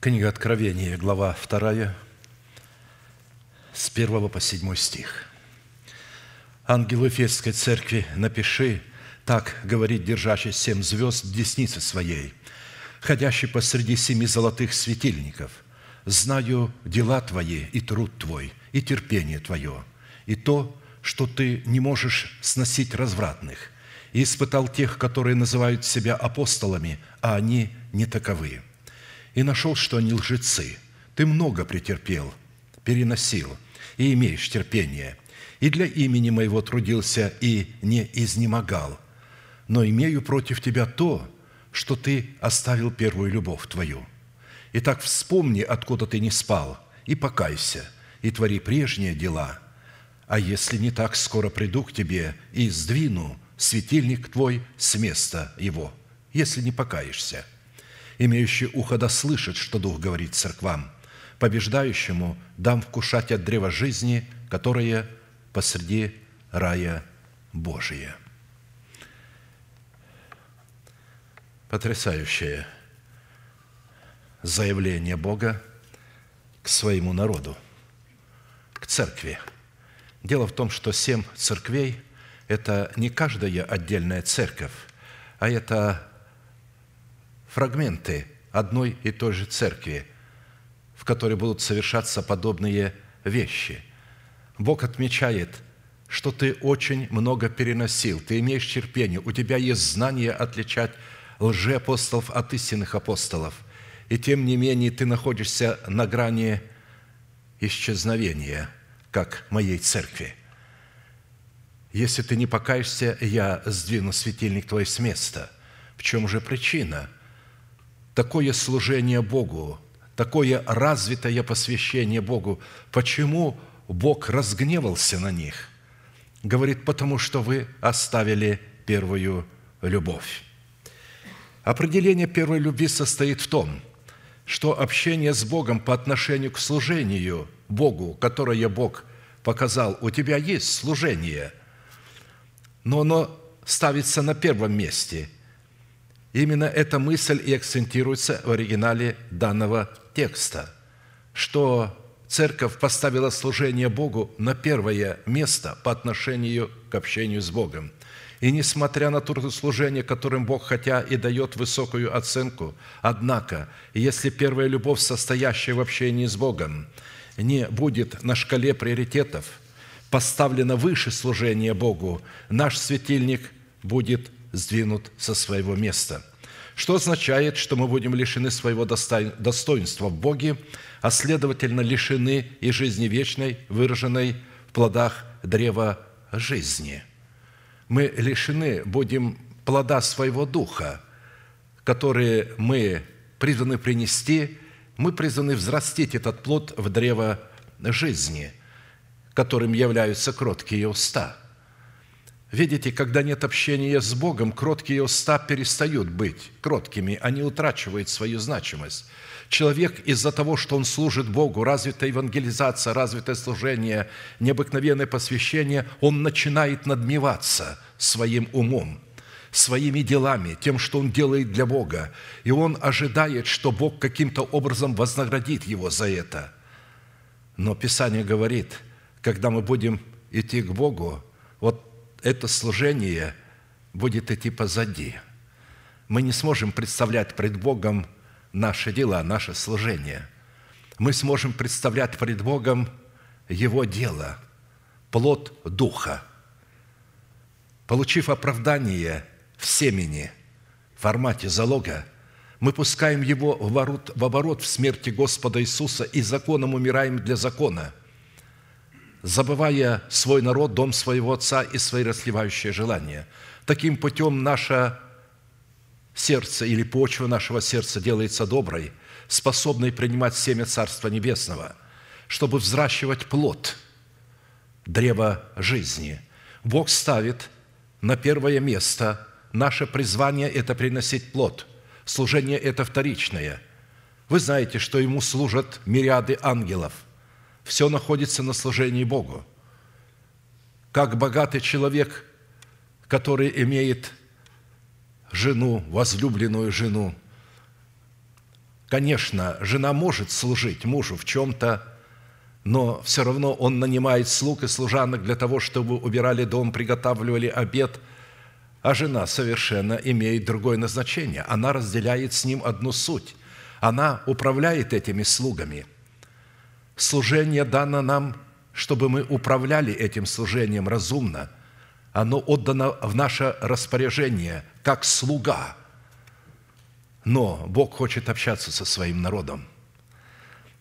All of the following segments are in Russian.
Книга Откровения, глава 2, с 1 по 7 стих. «Ангелу Ефесской церкви напиши, так говорит держащий семь звезд в деснице своей, ходящий посреди семи золотых светильников. Знаю дела твои и труд твой, и терпение твое, и то, что ты не можешь сносить развратных, и испытал тех, которые называют себя апостолами, а они не таковы. И нашел, что они лжецы. Ты много претерпел, переносил, и имеешь терпение, и для имени моего трудился и не изнемогал. Но имею против тебя то, что ты оставил первую любовь твою. Итак, вспомни, откуда ты не спал, и покайся, и твори прежние дела. А если не так, скоро приду к тебе и сдвину светильник твой с места его, если не покаешься. Имеющий ухо да слышит, что Дух говорит церквам. Побеждающему дам вкушать от древа жизни, которое посреди рая Божия». Потрясающее заявление Бога к своему народу, к церкви. Дело в том, что семь церквей – это не каждая отдельная церковь, а это фрагменты одной и той же церкви, в которой будут совершаться подобные вещи. Бог отмечает, что ты очень много переносил, ты имеешь терпение, у тебя есть знание отличать лжеапостолов от истинных апостолов. И тем не менее ты находишься на грани исчезновения, как моей церкви. Если ты не покаешься, я сдвину светильник твой с места. В чем же причина? Такое служение Богу, такое развитое посвящение Богу. Почему Бог разгневался на них? Говорит, потому что вы оставили первую любовь. Определение первой любви состоит в том, что общение с Богом по отношению к служению Богу, которое Бог показал, у тебя есть служение, но оно ставится на первом месте. Именно эта мысль и акцентируется в оригинале данного текста, что церковь поставила служение Богу на первое место по отношению к общению с Богом – и несмотря на трудослужение, которым Бог хотя и дает высокую оценку, однако, если первая любовь, состоящая в общении с Богом, не будет на шкале приоритетов поставлена выше служения Богу, наш светильник будет сдвинут со своего места. Что означает, что мы будем лишены своего достоинства в Боге, а следовательно лишены и жизни вечной, выраженной в плодах древа жизни – мы лишены будем плода своего духа, которые мы призваны принести, мы призваны взрастить этот плод в древо жизни, которым являются кроткие уста. Видите, когда нет общения с Богом, кроткие уста перестают быть кроткими, они утрачивают свою значимость. Человек из-за того, что он служит Богу, развитая евангелизация, развитое служение, необыкновенное посвящение, он начинает надмеваться своим умом, своими делами, тем, что он делает для Бога. И он ожидает, что Бог каким-то образом вознаградит его за это. Но Писание говорит, когда мы будем идти к Богу, вот это служение будет идти позади. Мы не сможем представлять пред Богом наши дела, наше служение. Мы сможем представлять пред Богом Его дело, плод Духа. Получив оправдание в семени, в формате залога, мы пускаем его в оборот, в оборот в смерти Господа Иисуса и законом умираем для закона, забывая свой народ, дом своего Отца и свои расливающие желания. Таким путем наша сердце или почва нашего сердца делается доброй, способной принимать семя Царства Небесного, чтобы взращивать плод древа жизни. Бог ставит на первое место наше призвание – это приносить плод. Служение – это вторичное. Вы знаете, что Ему служат мириады ангелов. Все находится на служении Богу. Как богатый человек, который имеет жену, возлюбленную жену, Конечно, жена может служить мужу в чем-то, но все равно он нанимает слуг и служанок для того, чтобы убирали дом, приготавливали обед, а жена совершенно имеет другое назначение. Она разделяет с ним одну суть. Она управляет этими слугами. Служение дано нам, чтобы мы управляли этим служением разумно. Оно отдано в наше распоряжение, как слуга – но Бог хочет общаться со своим народом.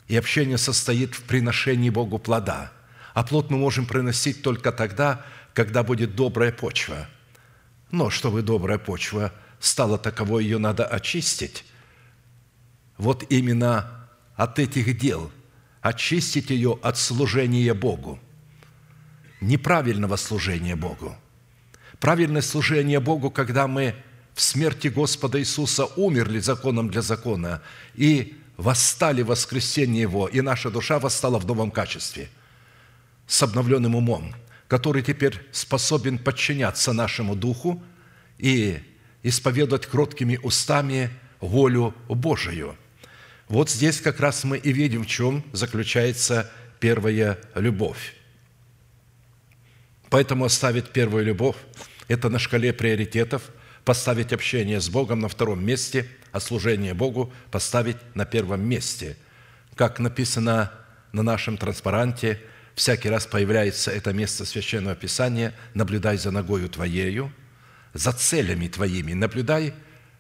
И общение состоит в приношении Богу плода. А плод мы можем приносить только тогда, когда будет добрая почва. Но чтобы добрая почва стала таковой, ее надо очистить. Вот именно от этих дел, очистить ее от служения Богу, неправильного служения Богу. Правильное служение Богу, когда мы – в смерти Господа Иисуса умерли законом для закона и восстали в воскресенье Его, и наша душа восстала в новом качестве, с обновленным умом, который теперь способен подчиняться нашему духу и исповедовать кроткими устами волю Божию. Вот здесь как раз мы и видим, в чем заключается первая любовь. Поэтому оставить первую любовь – это на шкале приоритетов – поставить общение с Богом на втором месте, а служение Богу поставить на первом месте. Как написано на нашем транспаранте, всякий раз появляется это место Священного Писания, наблюдай за ногою твоею, за целями твоими, наблюдай,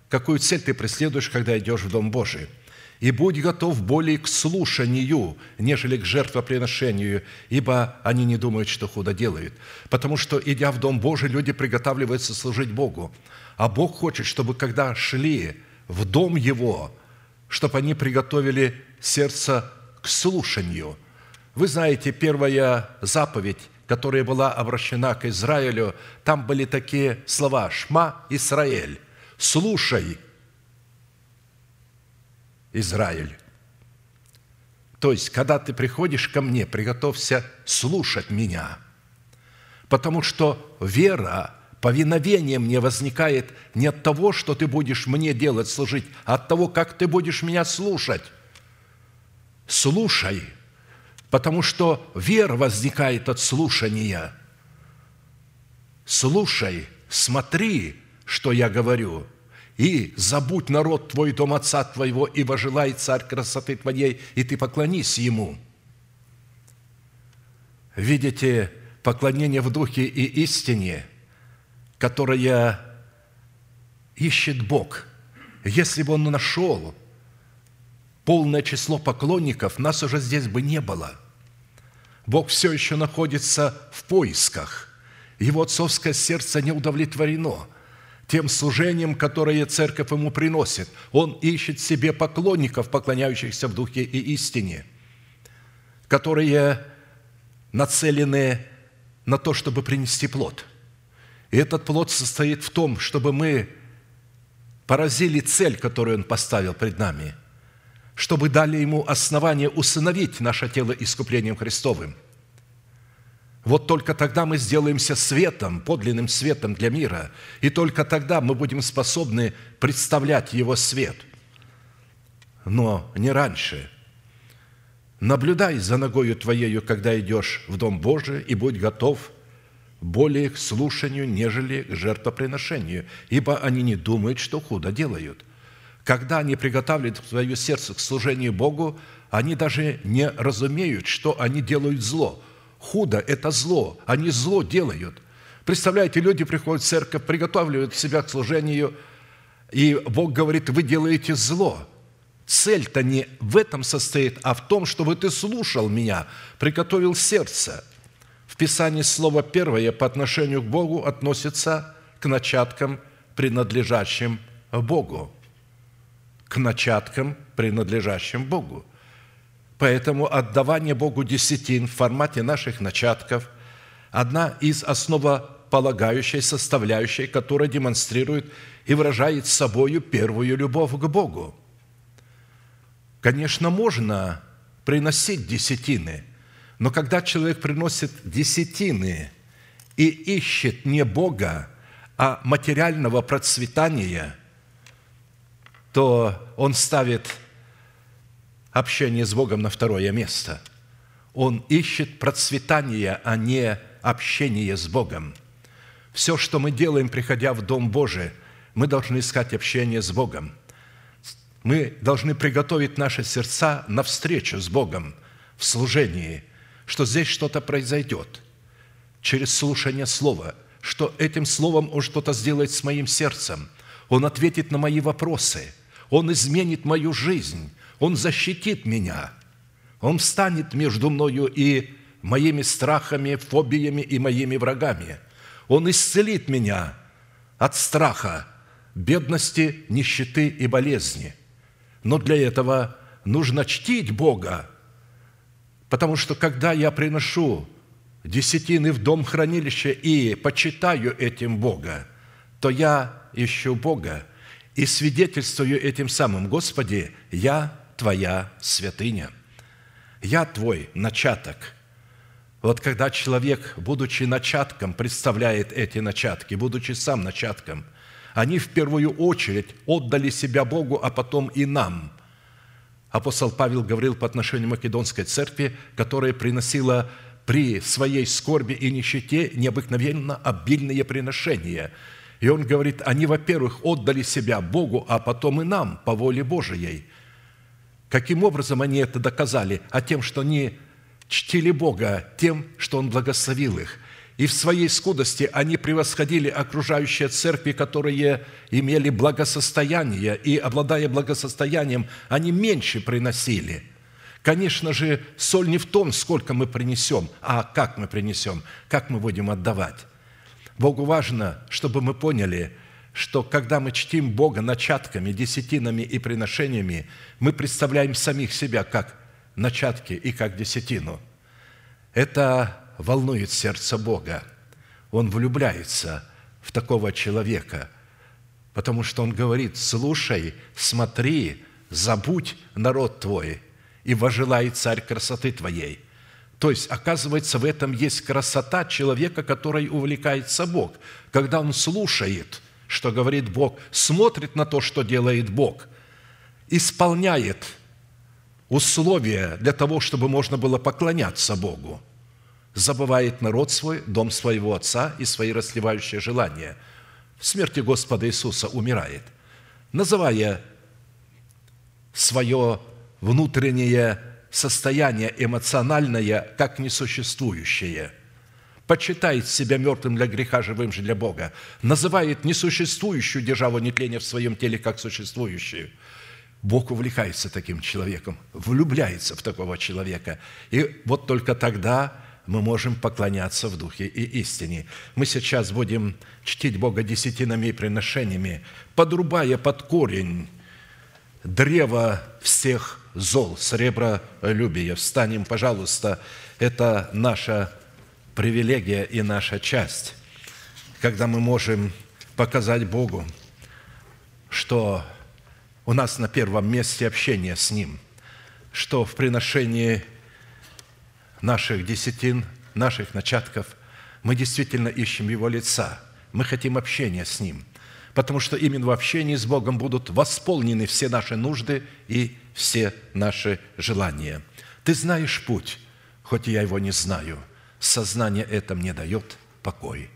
какую цель ты преследуешь, когда идешь в Дом Божий – и будь готов более к слушанию, нежели к жертвоприношению, ибо они не думают, что худо делают. Потому что, идя в Дом Божий, люди приготавливаются служить Богу. А Бог хочет, чтобы когда шли в дом Его, чтобы они приготовили сердце к слушанию. Вы знаете, первая заповедь, которая была обращена к Израилю, там были такие слова «Шма Израиль» – «Слушай, Израиль». То есть, когда ты приходишь ко мне, приготовься слушать меня, потому что вера повиновение мне возникает не от того, что ты будешь мне делать, служить, а от того, как ты будешь меня слушать. Слушай, потому что вера возникает от слушания. Слушай, смотри, что я говорю, и забудь народ твой, дом отца твоего, и вожелай царь красоты твоей, и ты поклонись ему». Видите, поклонение в духе и истине – которое ищет Бог. Если бы Он нашел полное число поклонников, нас уже здесь бы не было. Бог все еще находится в поисках. Его отцовское сердце не удовлетворено тем служением, которое церковь ему приносит. Он ищет себе поклонников, поклоняющихся в духе и истине, которые нацелены на то, чтобы принести плод – и этот плод состоит в том, чтобы мы поразили цель, которую Он поставил пред нами, чтобы дали Ему основание усыновить наше тело искуплением Христовым. Вот только тогда мы сделаемся светом, подлинным светом для мира, и только тогда мы будем способны представлять Его свет. Но не раньше. Наблюдай за ногою твоею, когда идешь в Дом Божий, и будь готов – более к слушанию, нежели к жертвоприношению, ибо они не думают, что худо делают. Когда они приготавливают свое сердце к служению Богу, они даже не разумеют, что они делают зло. Худо – это зло, они зло делают. Представляете, люди приходят в церковь, приготавливают себя к служению, и Бог говорит, вы делаете зло. Цель-то не в этом состоит, а в том, чтобы ты слушал меня, приготовил сердце – Писании слово первое по отношению к Богу относится к начаткам, принадлежащим Богу. К начаткам, принадлежащим Богу. Поэтому отдавание Богу десятин в формате наших начатков – одна из основополагающей составляющей, которая демонстрирует и выражает собою первую любовь к Богу. Конечно, можно приносить десятины – но когда человек приносит десятины и ищет не Бога, а материального процветания, то он ставит общение с Богом на второе место. Он ищет процветания, а не общение с Богом. Все, что мы делаем, приходя в Дом Божий, мы должны искать общение с Богом. Мы должны приготовить наши сердца на встречу с Богом в служении, что здесь что-то произойдет через слушание Слова, что этим Словом Он что-то сделает с моим сердцем. Он ответит на мои вопросы. Он изменит мою жизнь. Он защитит меня. Он встанет между мною и моими страхами, фобиями и моими врагами. Он исцелит меня от страха, бедности, нищеты и болезни. Но для этого нужно чтить Бога, потому что когда я приношу десятины в дом хранилища и почитаю этим Бога, то я ищу Бога и свидетельствую этим самым, Господи, я Твоя святыня, я Твой начаток. Вот когда человек, будучи начатком, представляет эти начатки, будучи сам начатком – они в первую очередь отдали себя Богу, а потом и нам. Апостол Павел говорил по отношению к Македонской церкви, которая приносила при своей скорби и нищете необыкновенно обильные приношения. И он говорит, они, во-первых, отдали себя Богу, а потом и нам по воле Божией. Каким образом они это доказали? А тем, что они чтили Бога, тем, что Он благословил их – и в своей скудости они превосходили окружающие церкви, которые имели благосостояние, и, обладая благосостоянием, они меньше приносили. Конечно же, соль не в том, сколько мы принесем, а как мы принесем, как мы будем отдавать. Богу важно, чтобы мы поняли, что когда мы чтим Бога начатками, десятинами и приношениями, мы представляем самих себя как начатки и как десятину. Это волнует сердце Бога. Он влюбляется в такого человека, потому что он говорит, слушай, смотри, забудь народ твой, и вожелает царь красоты твоей. То есть, оказывается, в этом есть красота человека, который увлекается Бог. Когда он слушает, что говорит Бог, смотрит на то, что делает Бог, исполняет условия для того, чтобы можно было поклоняться Богу – забывает народ свой, дом своего отца и свои расливающие желания. В смерти Господа Иисуса умирает, называя свое внутреннее состояние эмоциональное как несуществующее – почитает себя мертвым для греха, живым же для Бога, называет несуществующую державу нетления в своем теле как существующую. Бог увлекается таким человеком, влюбляется в такого человека. И вот только тогда мы можем поклоняться в Духе и истине. Мы сейчас будем чтить Бога десятинами и приношениями, подрубая под корень древо всех зол, сребролюбия. Встанем, пожалуйста, это наша привилегия и наша часть, когда мы можем показать Богу, что у нас на первом месте общение с Ним, что в приношении наших десятин, наших начатков, мы действительно ищем Его лица. Мы хотим общения с Ним, потому что именно в общении с Богом будут восполнены все наши нужды и все наши желания. Ты знаешь путь, хоть я его не знаю. Сознание это мне дает покой.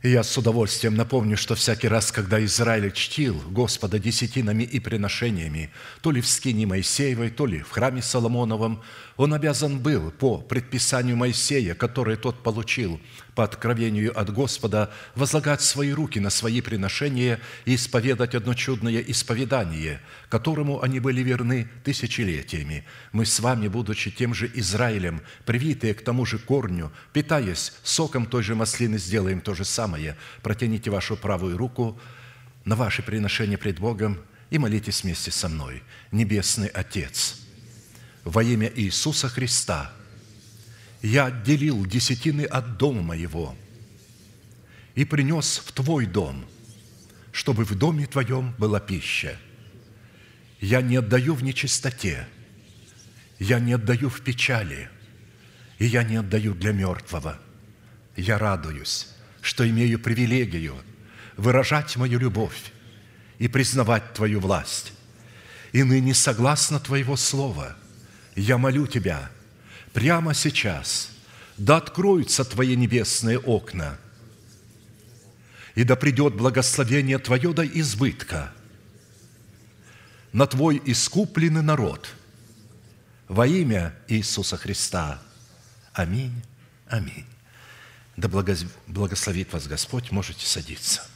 И я с удовольствием напомню, что всякий раз, когда Израиль чтил Господа десятинами и приношениями, то ли в скине Моисеевой, то ли в храме Соломоновом, он обязан был по предписанию Моисея, которое тот получил по откровению от Господа, возлагать свои руки на свои приношения и исповедать одно чудное исповедание, которому они были верны тысячелетиями. Мы с вами, будучи тем же Израилем, привитые к тому же корню, питаясь соком той же маслины, сделаем то же самое. Протяните вашу правую руку на ваше приношение пред Богом и молитесь вместе со мной. Небесный Отец, во имя Иисуса Христа – я отделил десятины от дома моего и принес в Твой дом, чтобы в доме Твоем была пища. Я не отдаю в нечистоте, я не отдаю в печали, и я не отдаю для мертвого. Я радуюсь, что имею привилегию выражать мою любовь и признавать Твою власть. И ныне, согласно Твоего Слова, я молю Тебя – прямо сейчас, да откроются Твои небесные окна, и да придет благословение Твое до избытка на Твой искупленный народ во имя Иисуса Христа. Аминь. Аминь. Да благословит вас Господь, можете садиться.